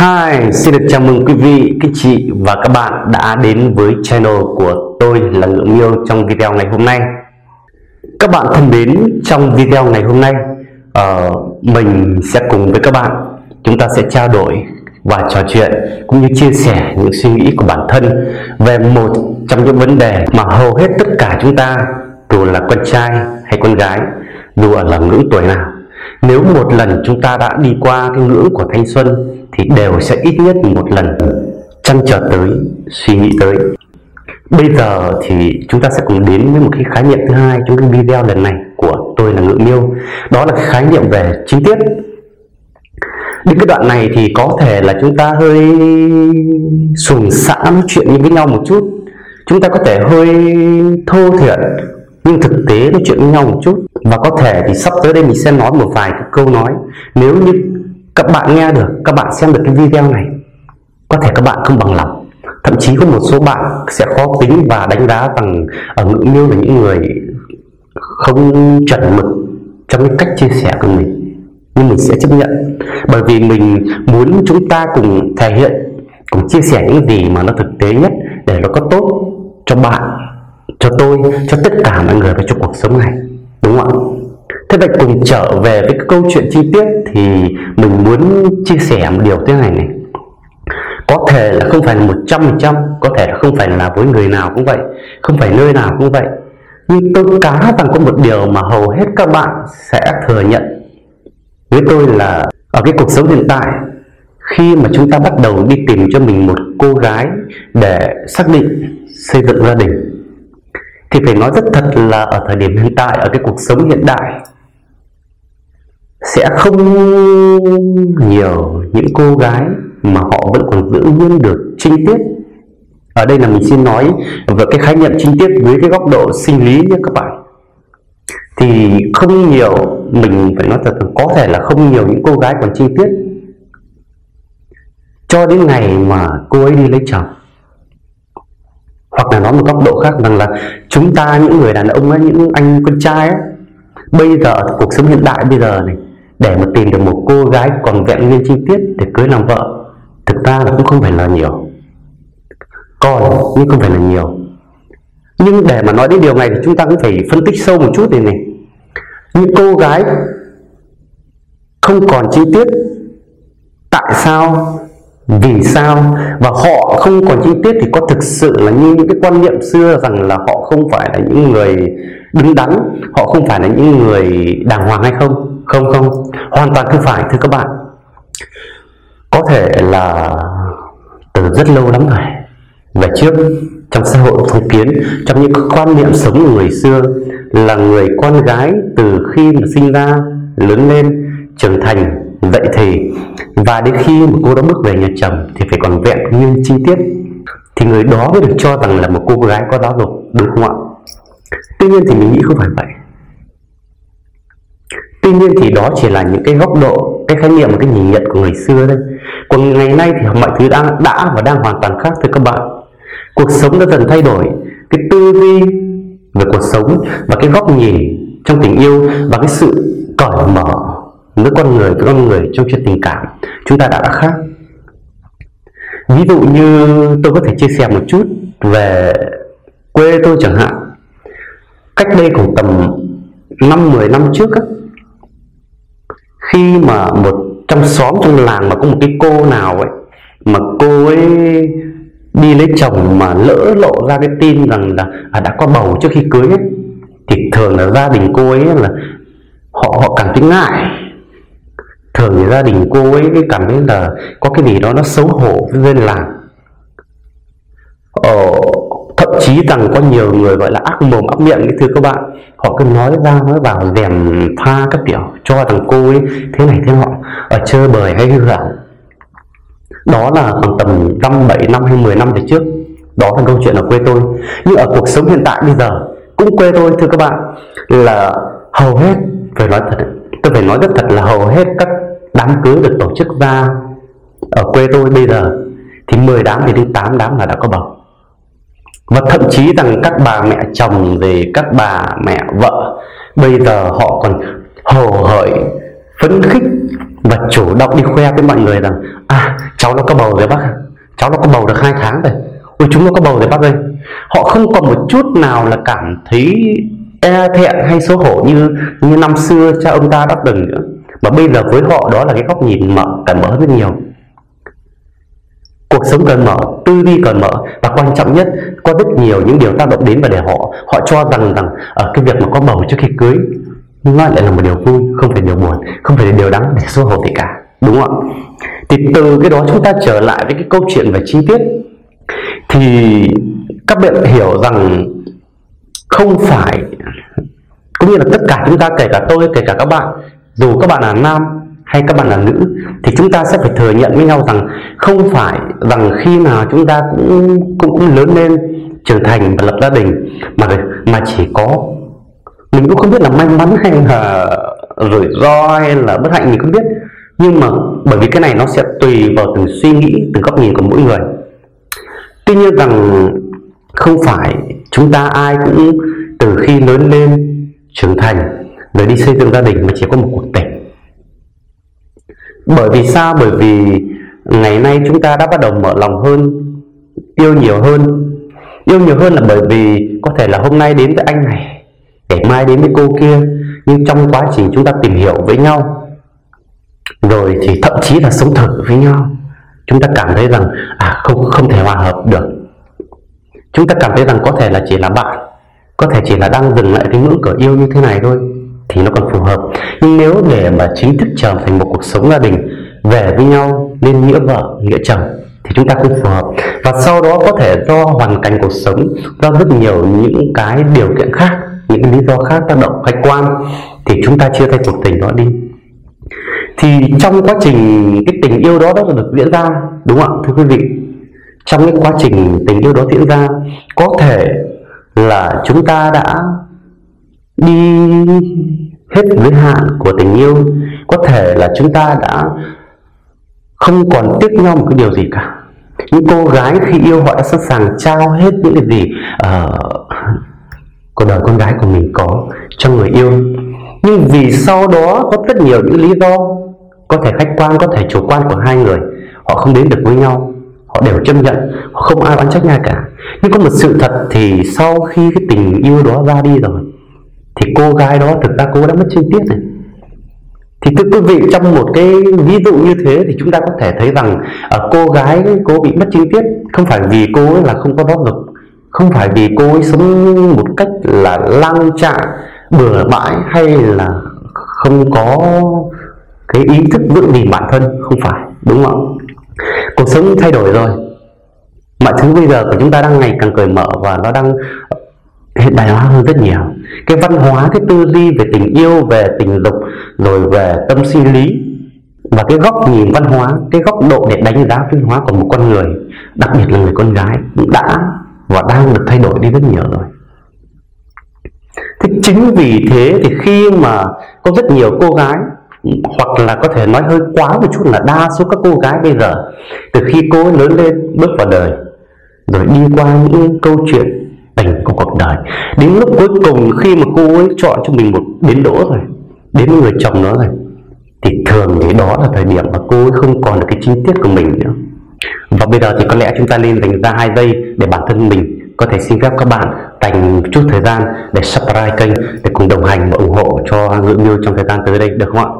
Hi, xin được chào mừng quý vị, các chị và các bạn đã đến với channel của tôi là Ngưỡng Miêu trong video ngày hôm nay. Các bạn thân mến, trong video ngày hôm nay, uh, mình sẽ cùng với các bạn chúng ta sẽ trao đổi và trò chuyện cũng như chia sẻ những suy nghĩ của bản thân về một trong những vấn đề mà hầu hết tất cả chúng ta dù là con trai hay con gái dù ở là ngưỡng tuổi nào nếu một lần chúng ta đã đi qua cái ngưỡng của thanh xuân thì đều sẽ ít nhất một lần chăn trở tới, suy nghĩ tới. Bây giờ thì chúng ta sẽ cùng đến với một cái khái niệm thứ hai trong cái video lần này của tôi là ngự miêu. Đó là khái niệm về chi tiết. Đến cái đoạn này thì có thể là chúng ta hơi sùng xã nói chuyện với nhau một chút. Chúng ta có thể hơi thô thiển, nhưng thực tế nói chuyện với nhau một chút. Và có thể thì sắp tới đây mình sẽ nói một vài cái câu nói. Nếu như các bạn nghe được, các bạn xem được cái video này, có thể các bạn không bằng lòng. Thậm chí có một số bạn sẽ khó tính và đánh giá rằng ở ờ, ngữ miêu là những người không chuẩn mực trong cái cách chia sẻ của mình. Nhưng mình sẽ chấp nhận. Bởi vì mình muốn chúng ta cùng thể hiện, cùng chia sẻ những gì mà nó thực tế nhất để nó có tốt cho bạn, cho tôi, cho tất cả mọi người và cho cuộc sống này. Đúng không ạ? Thế vậy cùng trở về với cái câu chuyện chi tiết thì mình muốn chia sẻ một điều thế này này. Có thể là không phải là một trăm phần trăm, có thể là không phải là với người nào cũng vậy, không phải nơi nào cũng vậy. Nhưng tôi cá rằng có một điều mà hầu hết các bạn sẽ thừa nhận với tôi là ở cái cuộc sống hiện tại, khi mà chúng ta bắt đầu đi tìm cho mình một cô gái để xác định xây dựng gia đình, thì phải nói rất thật là ở thời điểm hiện tại, ở cái cuộc sống hiện đại sẽ không nhiều những cô gái mà họ vẫn còn giữ nguyên được trinh tiết. Ở đây là mình xin nói về cái khái niệm trinh tiết với cái góc độ sinh lý nhé các bạn. Thì không nhiều mình phải nói thật có thể là không nhiều những cô gái còn trinh tiết. Cho đến ngày mà cô ấy đi lấy chồng hoặc là nói một góc độ khác rằng là chúng ta những người đàn ông ấy, những anh con trai ấy, bây giờ cuộc sống hiện đại bây giờ này để mà tìm được một cô gái còn vẹn nguyên chi tiết để cưới làm vợ, thực ra là cũng không phải là nhiều. Còn nhưng không phải là nhiều. Nhưng để mà nói đến điều này thì chúng ta cũng phải phân tích sâu một chút này này. Những cô gái không còn chi tiết, tại sao, vì sao và họ không còn chi tiết thì có thực sự là như những cái quan niệm xưa rằng là họ không phải là những người đứng đắn, họ không phải là những người đàng hoàng hay không? Không không hoàn toàn không phải, thưa các bạn có thể là từ rất lâu lắm rồi về trước, trong xã hội phong kiến trong những quan niệm sống của người xưa là người con gái từ khi mà sinh ra, lớn lên, trưởng thành Vậy thì, và đến khi mà cô đã bước về nhà chồng thì phải còn vẹn nguyên chi tiết, thì người đó mới được cho rằng là một cô gái có giáo dục, đúng không ạ? Tuy nhiên thì mình nghĩ không phải vậy. Tuy nhiên thì đó chỉ là những cái góc độ, cái khái niệm, cái nhìn nhận của người xưa thôi. Còn ngày nay thì mọi thứ đã, đã và đang hoàn toàn khác thưa các bạn. Cuộc sống đã dần thay đổi, cái tư duy về cuộc sống và cái góc nhìn trong tình yêu và cái sự cởi mở giữa con người với con người trong chuyện tình cảm chúng ta đã, đã khác ví dụ như tôi có thể chia sẻ một chút về quê tôi chẳng hạn cách đây khoảng tầm năm 10 năm trước á, khi mà một trong xóm trong làng mà có một cái cô nào ấy mà cô ấy đi lấy chồng mà lỡ lộ ra cái tin rằng là à, đã có bầu trước khi cưới ấy, thì thường là gia đình cô ấy là họ họ cảm thấy ngại. Thường thì gia đình cô ấy cái cảm thấy là có cái gì đó nó xấu hổ với dân làng. Ờ, chí rằng có nhiều người gọi là ác mồm, ác miệng cái thưa các bạn. Họ cứ nói ra, nói vào, rèm pha các kiểu, cho thằng cô ấy, thế này thế nọ, ở chơi bời hay hư hỏng đó là khoảng tầm năm bảy, năm hay 10 năm về trước. Đó là câu chuyện ở quê tôi. Nhưng ở cuộc sống hiện tại bây giờ, cũng quê tôi, thưa các bạn, là hầu hết, phải nói thật, tôi phải nói rất thật là hầu hết các đám cưới được tổ chức ra ở quê tôi bây giờ. Thì 10 đám thì đến 8 đám là đã có bầu và thậm chí rằng các bà mẹ chồng về các bà mẹ vợ, bây giờ họ còn hồ hởi, phấn khích và chủ động đi khoe với mọi người rằng à cháu nó có bầu rồi bác cháu nó có bầu được hai tháng rồi. Ôi, chúng nó có bầu rồi bác ơi. Họ không còn một chút nào là cảm thấy e thẹn hay xấu hổ như như năm xưa cha ông ta đã từng nữa. Mà bây giờ với họ đó là cái góc nhìn mở, cởi mở rất nhiều cuộc sống cần mở, tư duy cần mở và quan trọng nhất, có rất nhiều những điều tác động đến và để họ họ cho rằng rằng ở cái việc mà có bầu trước khi cưới nó lại là một điều vui, không phải điều buồn, không phải là điều đáng để xấu hổ gì cả, đúng không ạ? Thì từ cái đó chúng ta trở lại với cái câu chuyện về chi tiết. Thì các bạn hiểu rằng không phải, cũng như là tất cả chúng ta, kể cả tôi, kể cả các bạn, dù các bạn là nam hay các bạn là nữ thì chúng ta sẽ phải thừa nhận với nhau rằng không phải rằng khi nào chúng ta cũng cũng, cũng lớn lên trưởng thành và lập gia đình mà mà chỉ có mình cũng không biết là may mắn hay là rủi ro hay là bất hạnh mình không biết. Nhưng mà bởi vì cái này nó sẽ tùy vào từng suy nghĩ từng góc nhìn của mỗi người. Tuy nhiên rằng không phải chúng ta ai cũng từ khi lớn lên trưởng thành rồi đi xây dựng gia đình mà chỉ có một cuộc tình bởi vì sao? Bởi vì ngày nay chúng ta đã bắt đầu mở lòng hơn, yêu nhiều hơn. Yêu nhiều hơn là bởi vì có thể là hôm nay đến với anh này, ngày mai đến với cô kia. Nhưng trong quá trình chúng ta tìm hiểu với nhau, rồi thì thậm chí là sống thử với nhau, chúng ta cảm thấy rằng à không không thể hòa hợp được. Chúng ta cảm thấy rằng có thể là chỉ là bạn, có thể chỉ là đang dừng lại cái ngưỡng cửa yêu như thế này thôi thì nó còn phù hợp. Nhưng nếu để mà chính thức trở thành một cuộc sống gia đình, về với nhau, nên nghĩa vợ, nghĩa chồng, thì chúng ta cũng phù hợp. Và sau đó có thể do hoàn cảnh cuộc sống, do rất nhiều những cái điều kiện khác, những lý do khác tác động, khách quan, thì chúng ta chia tay cuộc tình đó đi. Thì trong quá trình cái tình yêu đó đã được diễn ra, đúng không ạ, thưa quý vị? Trong cái quá trình tình yêu đó diễn ra, có thể là chúng ta đã đi hết giới hạn của tình yêu có thể là chúng ta đã không còn tiếc nhau một cái điều gì cả. Những cô gái khi yêu họ đã sẵn sàng trao hết những cái gì ờ, uh, cuộc đời con gái của mình có cho người yêu. Nhưng vì sau đó có rất nhiều những lý do có thể khách quan có thể chủ quan của hai người họ không đến được với nhau họ đều chấp nhận họ không ai oán trách nhau cả. Nhưng có một sự thật thì sau khi cái tình yêu đó ra đi rồi thì cô gái đó thực ra cô đã mất chi tiết này. Thì thưa quý vị trong một cái ví dụ như thế thì chúng ta có thể thấy rằng ở cô gái cô bị mất chi tiết không phải vì cô ấy là không có giáo lực, không phải vì cô ấy sống một cách là lang trạng bừa bãi hay là không có cái ý thức vững gìn bản thân không phải đúng không? Cuộc sống thay đổi rồi. Mọi thứ bây giờ của chúng ta đang ngày càng cởi mở và nó đang hiện đại hóa hơn rất nhiều. Cái văn hóa, cái tư duy về tình yêu, về tình dục, rồi về tâm sinh lý, và cái góc nhìn văn hóa, cái góc độ để đánh giá văn hóa của một con người, đặc biệt là người con gái đã và đang được thay đổi đi rất nhiều rồi. Thế chính vì thế thì khi mà có rất nhiều cô gái, hoặc là có thể nói hơi quá một chút là đa số các cô gái bây giờ, từ khi cô ấy lớn lên, bước vào đời, rồi đi qua những câu chuyện tình của cuộc đời. Đến lúc cuối cùng khi mà cô ấy chọn cho mình một đến đỗ rồi, đến người chồng đó rồi, thì thường thì đó là thời điểm mà cô ấy không còn được cái chi tiết của mình nữa. Và bây giờ thì có lẽ chúng ta nên dành ra hai giây để bản thân mình có thể xin phép các bạn dành chút thời gian để subscribe kênh để cùng đồng hành và ủng hộ cho ngự miêu trong thời gian tới đây, được không ạ?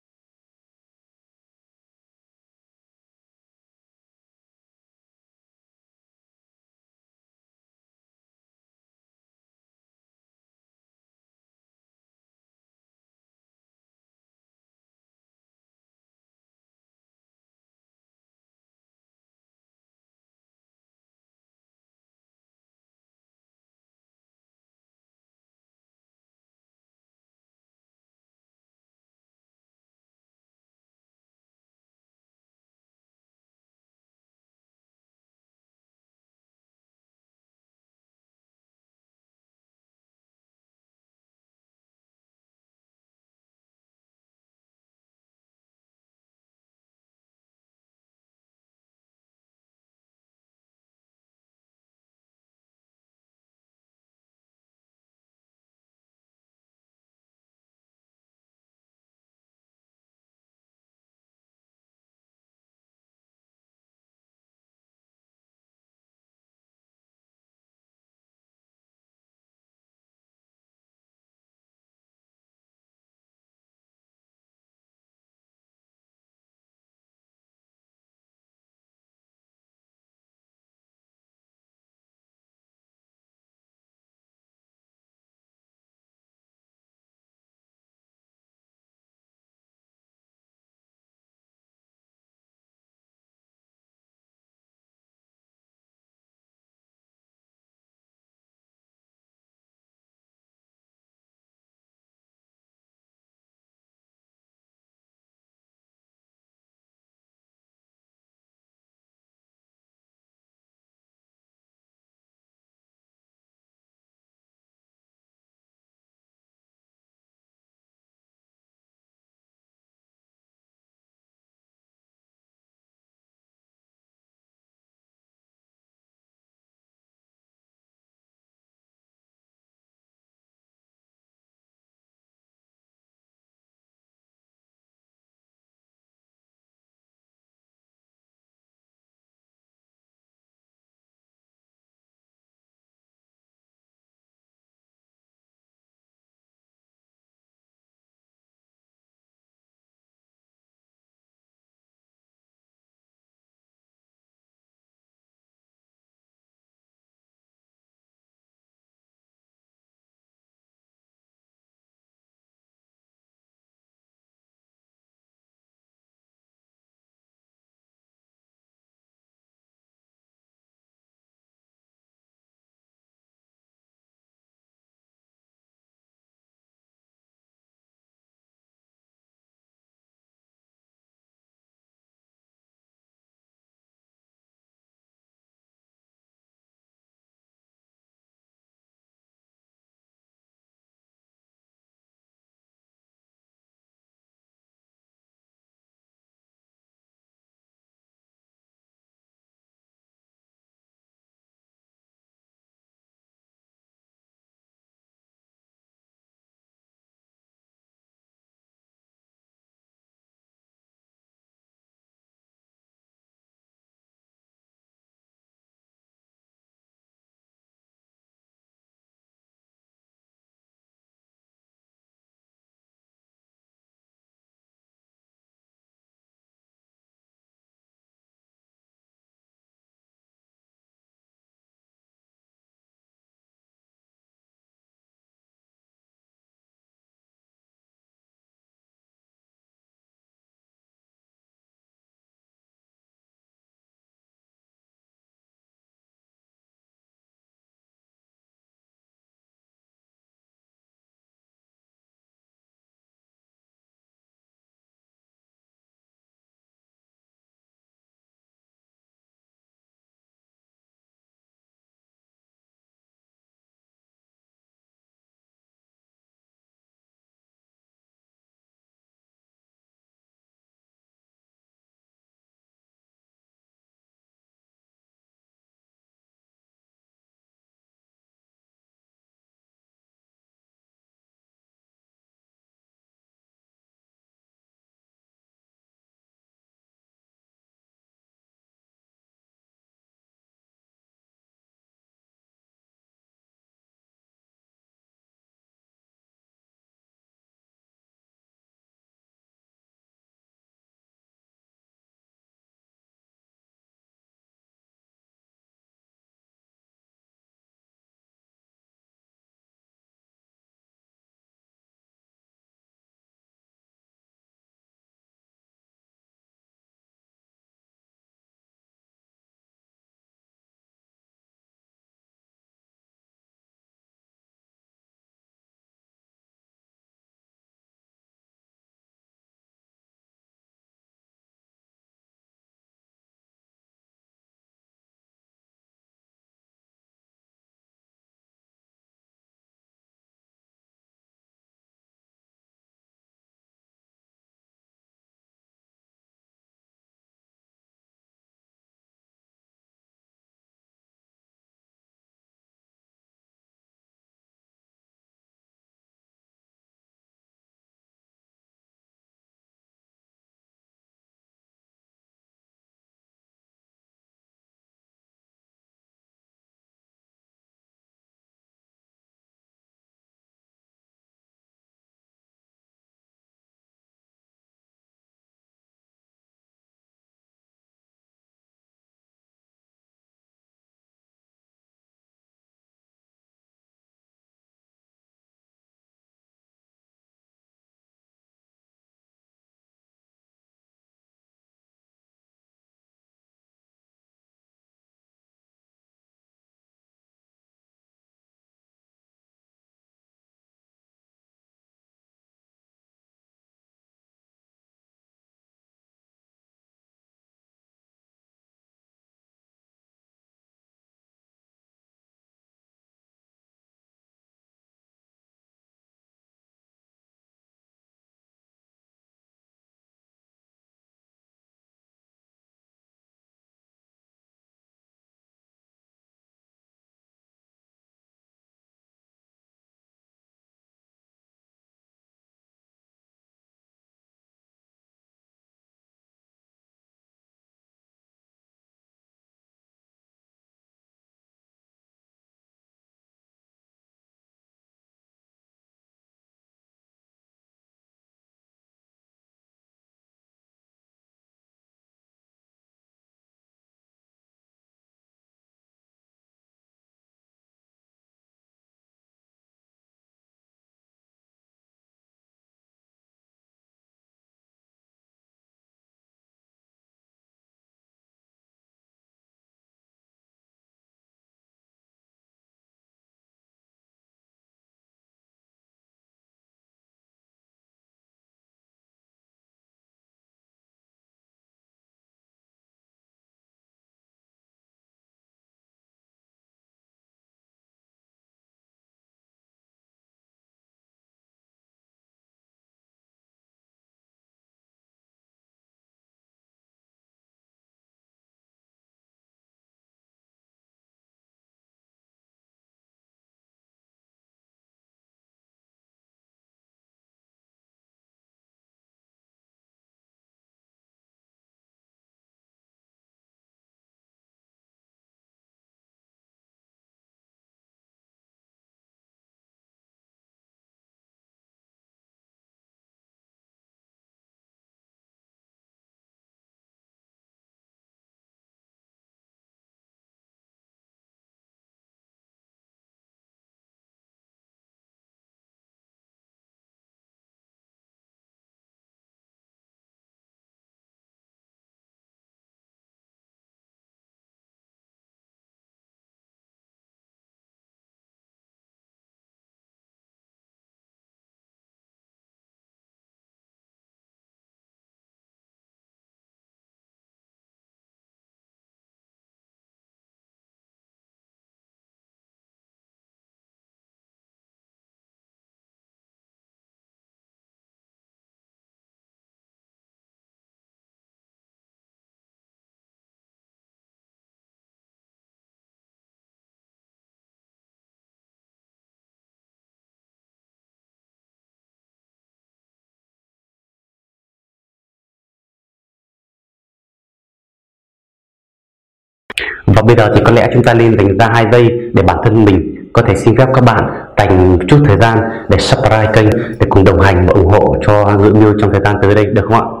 Và bây giờ thì có lẽ chúng ta nên dành ra hai giây để bản thân mình có thể xin phép các bạn dành chút thời gian để subscribe kênh để cùng đồng hành và ủng hộ cho ngữ miêu trong thời gian tới đây, được không ạ?